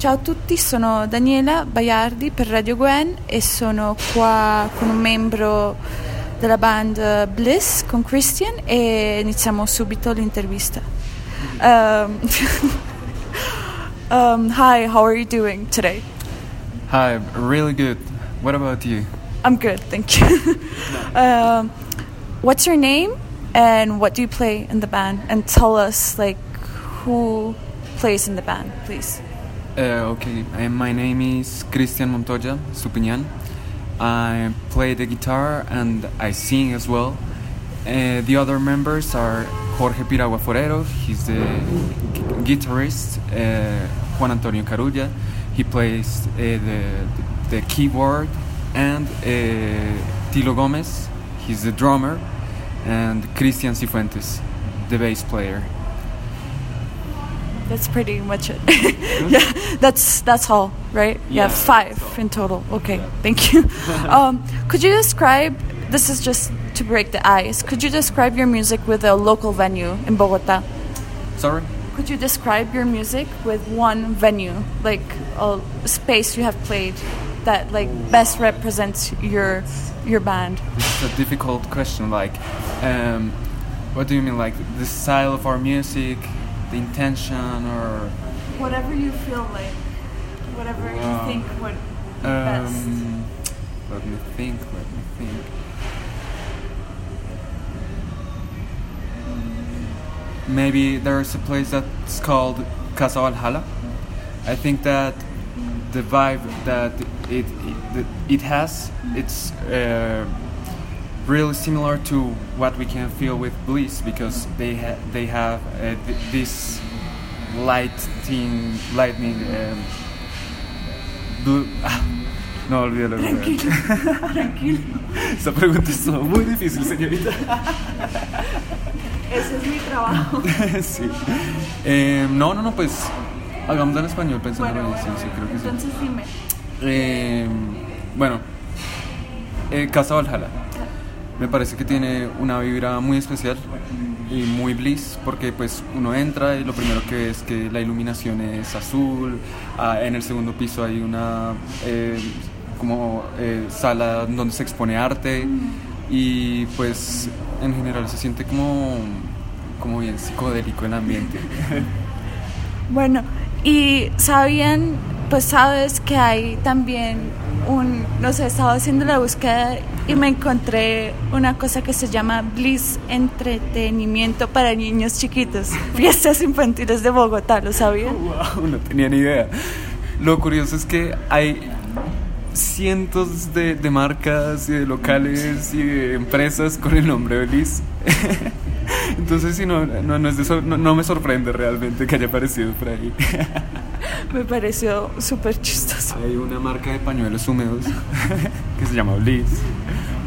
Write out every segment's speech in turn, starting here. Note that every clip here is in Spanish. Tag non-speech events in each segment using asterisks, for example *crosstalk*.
Ciao a tutti, sono Daniela Baiardi per Radio Gwen e sono qua con un membro della band Bliss con Christian e iniziamo subito l'intervista. Um, um, *laughs* hi, how are you doing today? Hi, really good. What about you? I'm good, thank you. *laughs* um, what's your name and what do you play in the band? And tell us like who plays in the band, please. Uh, okay, uh, my name is Cristian Montoya Supinian. I play the guitar and I sing as well. Uh, the other members are Jorge Piragua Forero, he's the gu- guitarist, uh, Juan Antonio Carulla, he plays uh, the, the keyboard, and uh, Tilo Gomez, he's the drummer, and Cristian Cifuentes, the bass player. That's pretty much it. *laughs* yeah, that's that's all, right? Yeah, Yeah, five in total. Okay, thank you. *laughs* um, could you describe? This is just to break the ice. Could you describe your music with a local venue in Bogota? Sorry? Could you describe your music with one venue, like a space you have played that like best represents your your band? This is a difficult question. Like, um, what do you mean? Like the style of our music, the intention, or Whatever you feel like, whatever Wow. you think would be best. um, let me think. Let me think. Maybe there's a place that's called Casa Valhalla. I think that the vibe that it it, it has, it's uh, really similar to what we can feel with Bliss because they ha- they have uh, th- this lighting lightning um, blue. Ah, no olvídalo. olvídalo. Tranquilo. *laughs* Esta pregunta es muy difícil, señorita. Ese es mi trabajo. *laughs* sí. Eh, no, no, no, pues hagamos en español pensando Bueno, en sí, sí, creo que sí. entonces dime. Eh, bueno, eh, Casa Valhalla. Me parece que tiene una vibra muy especial y muy bliss porque pues uno entra y lo primero que ve es que la iluminación es azul, ah, en el segundo piso hay una eh, como eh, sala donde se expone arte. Y pues en general se siente como, como bien psicodélico el ambiente. *laughs* Bueno, y sabían, pues sabes que hay también un, no sé, estaba haciendo la búsqueda y me encontré una cosa que se llama Bliss Entretenimiento para Niños Chiquitos, *laughs* fiestas infantiles de Bogotá, ¿lo sabían? *laughs* Wow, no tenía ni idea. Lo curioso es que hay cientos de, de marcas y de locales y de empresas con el nombre Beliz. *laughs* Entonces, sí, no, no, no, es de no, no me sorprende realmente que haya aparecido por ahí. *laughs* Me pareció súper chistoso. Hay una marca de pañuelos húmedos *laughs* que se llama Bliss.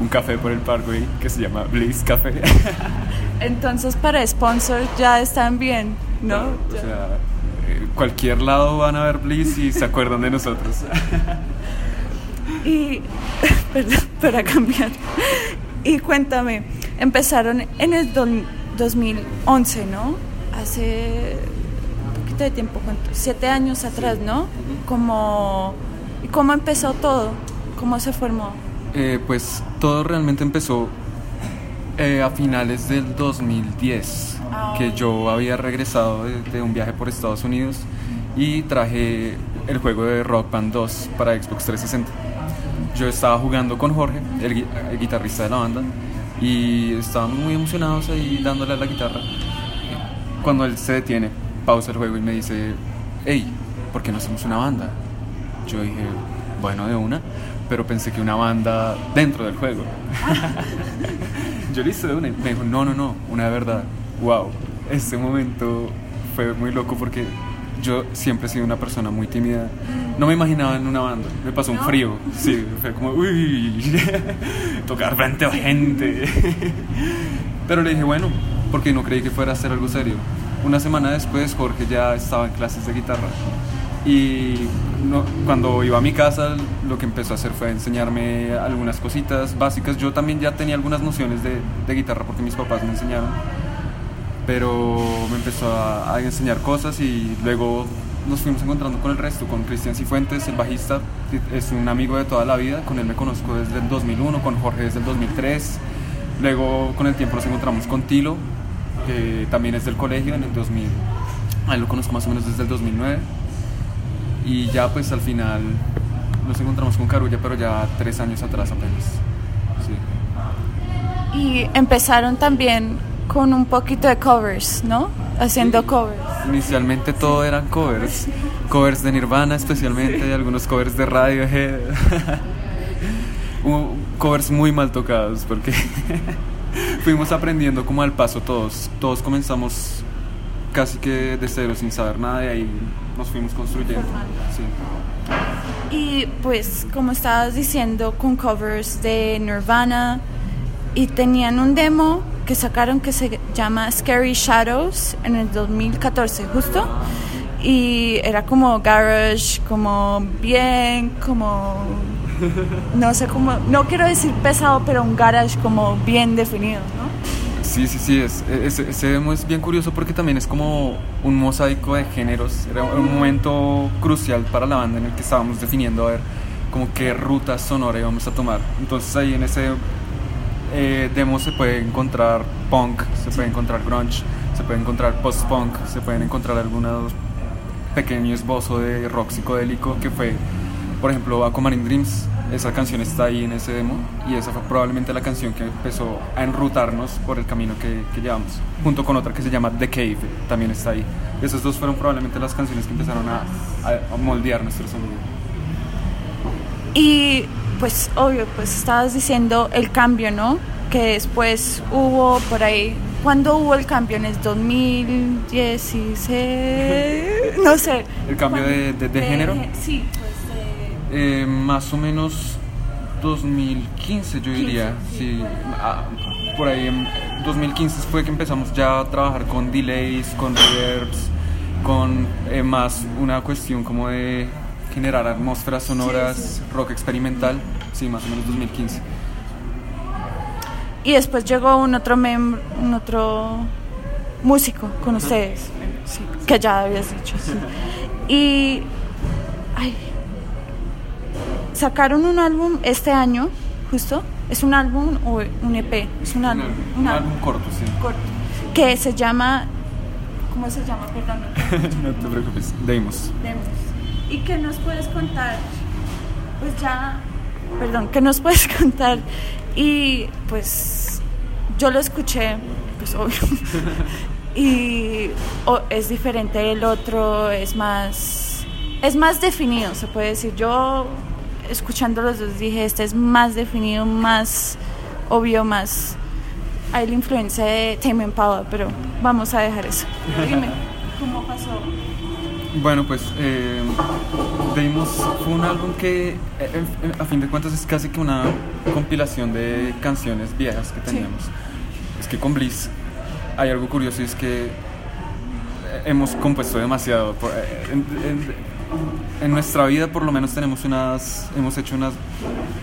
Un café por el Parkway que se llama Bliss Café. *laughs* Entonces para sponsors ya están bien, ¿no? O sea, eh, cualquier lado van a ver Bliss y se acuerdan de nosotros. Y, perdón, para cambiar. Y cuéntame, empezaron en el do- 2011, ¿no? Hace de tiempo, ¿cuánto? siete años atrás, ¿no? Como, ¿Y cómo empezó todo? ¿Cómo se formó? Eh, pues todo realmente empezó eh, a finales del 2010, Ah. que yo había regresado de, de un viaje por Estados Unidos y traje el juego de Rock Band 2 para Xbox 360. Yo estaba jugando con Jorge, el, gui- el guitarrista de la banda, y estábamos muy emocionados ahí dándole a la guitarra. Cuando él se detiene, pausa el juego y me dice, hey, ¿por qué no hacemos una banda? Yo dije, bueno, de una, pero pensé que una banda dentro del juego. *laughs* Yo listo de una. y Me dijo, no, no, no, una de verdad. Wow, este momento fue muy loco porque yo siempre he sido una persona muy tímida. No me imaginaba en una banda. Me pasó un ¿No? frío. Sí, fue como, uy, *laughs* tocar frente a gente. *laughs* Pero le dije, bueno, porque no creí que fuera a ser algo serio. Una semana después, Jorge ya estaba en clases de guitarra. Y no- cuando iba a mi casa, lo que empezó a hacer fue enseñarme algunas cositas básicas. Yo también ya tenía algunas nociones de, guitarra porque mis papás me enseñaron. Pero me empezó a, a enseñar cosas y luego nos fuimos encontrando con el resto, con Cristian Cifuentes, el bajista, es un amigo de toda la vida, con él me conozco desde el 2001, con Jorge desde el 2003, luego con el tiempo nos encontramos con Tilo, que también es del colegio en el 2000, ahí lo conozco más o menos desde el 2009, y ya pues al final nos encontramos con Carulla, pero ya tres años atrás apenas. Sí. Y empezaron también con un poquito de covers, ¿no? Haciendo covers. Inicialmente todo eran covers, covers de Nirvana especialmente, algunos covers de Radiohead, *laughs* *laughs* covers muy mal tocados porque fuimos aprendiendo como al paso todos, todos comenzamos casi que de cero sin saber nada y ahí nos fuimos construyendo. Sí. Y pues como estabas diciendo con covers de Nirvana y tenían un demo que sacaron que se llama Scary Shadows en el 2014, justo. Y era como garage, como bien, como no sé cómo, no quiero decir pesado, pero un garage como bien definido, ¿no? Sí, sí, sí, es, ese demo es bien curioso porque también es como un mosaico de géneros. Era un momento crucial para la banda en el que estábamos definiendo a ver como qué ruta sonora íbamos a tomar. Entonces ahí en ese eh, demo se puede encontrar punk, se puede encontrar grunge, se puede encontrar post-punk, se pueden encontrar algunos pequeños esbozo de rock psicodélico que fue, por ejemplo, Aquamarine Dreams. Esa canción está ahí en ese demo y esa fue probablemente la canción que empezó a enrutarnos por el camino que, que llevamos, junto con otra que se llama The Cave, también está ahí. Esas dos fueron probablemente las canciones que empezaron a, a moldear nuestro sonido. Y pues obvio, pues estabas diciendo el cambio, ¿no? Que después hubo por ahí, ¿cuándo hubo el cambio? ¿En el 2016? *laughs* No sé. ¿El cambio de, de, género? Sí, eh, más o menos 2015 yo diría, sí. Ah, por ahí en 2015 fue que empezamos ya a trabajar con delays, con reverbs, con eh, más una cuestión como de generar atmósferas sonoras, rock experimental, sí, más o menos 2015. Y después llegó un otro un otro músico con ustedes, que ya habías dicho. Y ay, sacaron un álbum este año, justo. ¿Es un álbum o un EP? Es un álbum. Un, álbum corto, sí. Corto. Que se llama. ¿Cómo se llama? Perdón. no te *laughs* preocupes. Demos. Demos. ¿Y qué nos puedes contar? Pues ya, perdón, ¿qué nos *laughs* puedes contar? Y pues yo lo escuché, pues obvio. *laughs* y es diferente el otro, es más, es más definido, se puede decir. Yo escuchando los dos dije, este es más definido, más obvio, más... Hay la influencia de Tame Impala, pero vamos a dejar eso. Dime, *laughs* ¿cómo pasó? Bueno, pues eh, fue un álbum que eh, a fin de cuentas es casi que una compilación de canciones viejas que teníamos. Es que con Bliss hay algo curioso y es que hemos compuesto demasiado. Eh, en, nuestra vida por lo menos tenemos unas, hemos hecho unas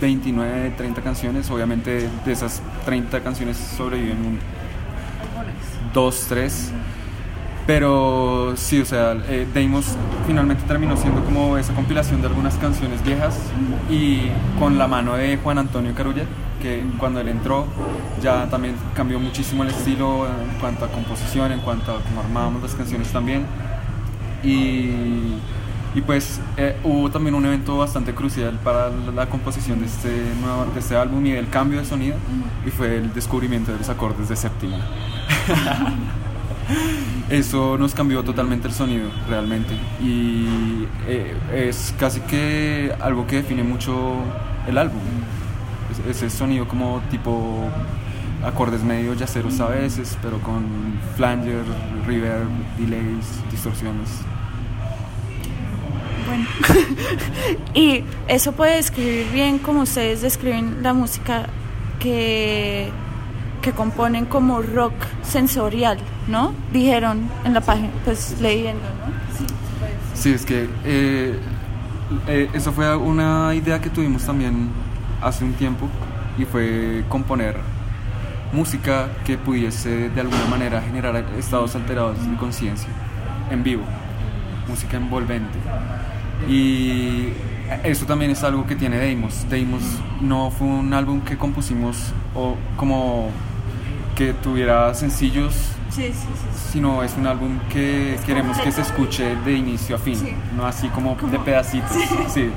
29, 30 canciones. Obviamente de esas 30 canciones sobreviven dos, tres pero sí, o sea, eh, Deimos finalmente terminó siendo como esa compilación de algunas canciones viejas y con la mano de Juan Antonio Carulla, que cuando él entró ya también cambió muchísimo el estilo en cuanto a composición, en cuanto a cómo armábamos las canciones también. Y, y pues eh, hubo también un evento bastante crucial para la, composición de este, nuevo, de este álbum y el cambio de sonido y fue el descubrimiento de los acordes de séptima. *laughs* Eso nos cambió totalmente el sonido, realmente. Y eh, es casi que algo que define mucho el álbum. ese sonido como tipo acordes medio yaceros a veces, pero con flanger, reverb, delays, distorsiones. Bueno, *laughs* y eso puede describir bien como ustedes describen la música que que componen como rock sensorial, ¿no? Dijeron en la página, pues leyendo, ¿no? Sí, sí es que eh, eh, eso fue una idea que tuvimos también hace un tiempo y fue componer música que pudiese de alguna manera generar estados alterados de conciencia en vivo. música envolvente. Y eso también es algo que tiene Deimos. Deimos no fue un álbum que compusimos o como que tuviera sencillos, Sí, sí, sí. sino es un álbum que queremos que se escuche de inicio a fin, no así como, Como- de pedacitos. *laughs* Sí.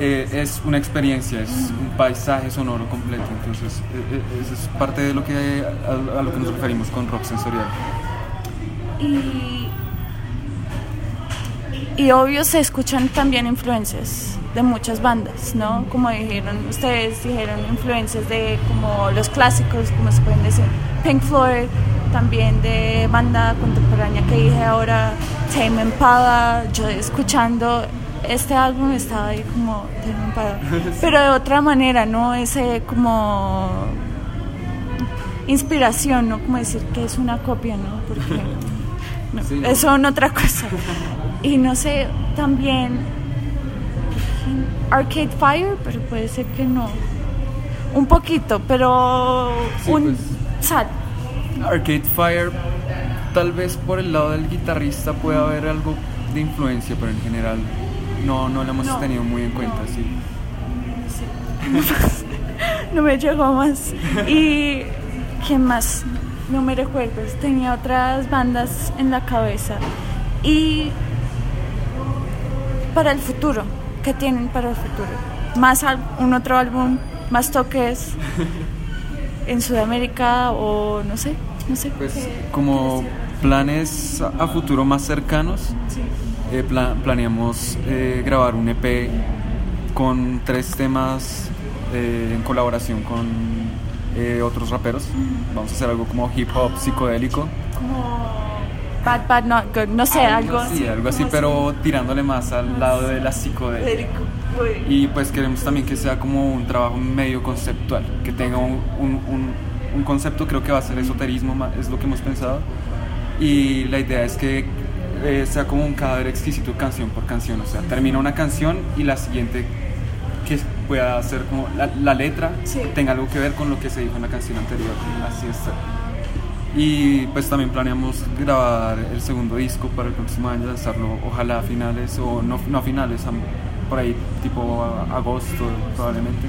Eh, es una experiencia, es un paisaje sonoro completo, entonces eh, eh, eso es parte de lo que a, a lo que nos referimos con rock sensorial. Y, y obvio se escuchan también influencias de muchas bandas, ¿no? Como dijeron, ustedes dijeron influencias de como los clásicos, como se pueden decir, Pink Floyd, también de banda contemporánea que dije ahora, Tame Impala, yo escuchando este álbum estaba ahí como Tame Impala, *laughs* pero de otra manera, ¿no? Ese como inspiración, ¿no? Como decir que es una copia, ¿no? Porque *laughs* no, Sí. eso son otra cosa. Y no sé, también Arcade Fire, pero puede ser que no. Un poquito, pero Sí, un pues. sad. Arcade Fire, tal vez por el lado del guitarrista puede haber algo de influencia, pero en general no, no lo hemos No. tenido muy en cuenta, sí. *laughs* no me llegó más. Y ¿quién más? No me recuerdo. Tenía otras bandas en la cabeza. Y para el futuro, ¿qué tienen para el futuro? Más un otro álbum, más toques en Sudamérica o no sé, no sé. Pues qué- como planes a a futuro más cercanos, Sí. eh, pla- planeamos eh, grabar un EP con tres temas eh, en colaboración con eh, otros raperos. Vamos a hacer algo como hip hop psicodélico. Como Bad Bad Not Good, no sé, algo Sí, así. algo así, pero tirándole más al lado de la. Lírico. Muy- Y pues queremos también que sea como un trabajo medio conceptual, que tenga un, un- un- concepto, creo que va a ser esoterismo, es lo que hemos pensado. Y la idea es que eh, sea como un cadáver exquisito canción por canción, o sea, termina una canción y la siguiente que pueda ser como la, la letra Sí. tenga algo que ver con lo que se dijo en la canción anterior, así es. Y pues también planeamos grabar el segundo disco para el próximo año, lanzarlo ojalá a finales o no, no a finales, por ahí tipo a- agosto probablemente.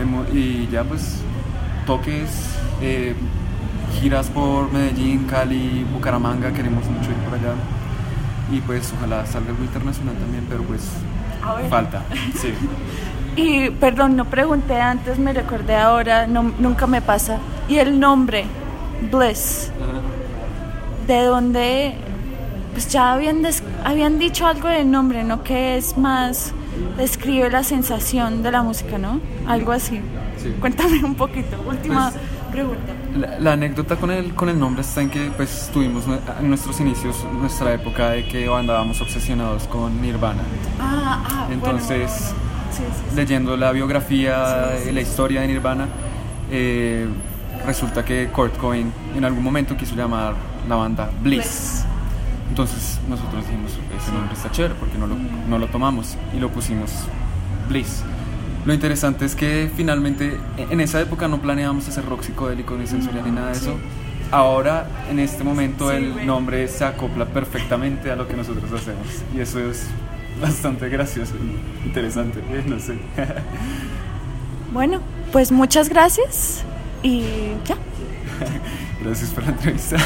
Hemo- Y ya pues toques, eh, giras por Medellín, Cali, Bucaramanga, queremos mucho ir por allá. Y pues ojalá salga algo internacional también, pero pues falta. Sí. *laughs* Y perdón, no pregunté antes, me recordé ahora, no, nunca me pasa. Y el nombre, Bliss, de donde pues ya habían, des- habían dicho algo del nombre, ¿no? Que es más, describe la sensación de la música, ¿no? Algo así. Sí. Cuéntame un poquito. Última Pues, pregunta. La, la anécdota con el, con el nombre está en que pues tuvimos en nuestros inicios, nuestra época de que andábamos obsesionados con Nirvana. Ah, ah, Entonces, bueno. Sí, sí, sí. leyendo la biografía, la historia de Nirvana, eh, resulta que Kurt Cobain en algún momento quiso llamar la banda Bliss. Entonces nosotros dijimos, ese nombre está chévere, porque no lo, no lo tomamos y lo pusimos Bliss. Lo interesante es que finalmente e- en esa época no planeábamos hacer rock psicodélico ni sensorial ni nada de eso. Ahora, en este momento, el nombre se acopla perfectamente a lo que nosotros hacemos. Y eso es *laughs* bastante gracioso, y interesante, eh, no sé. *laughs* Bueno, pues muchas gracias y ya. *laughs* Gracias por la entrevista.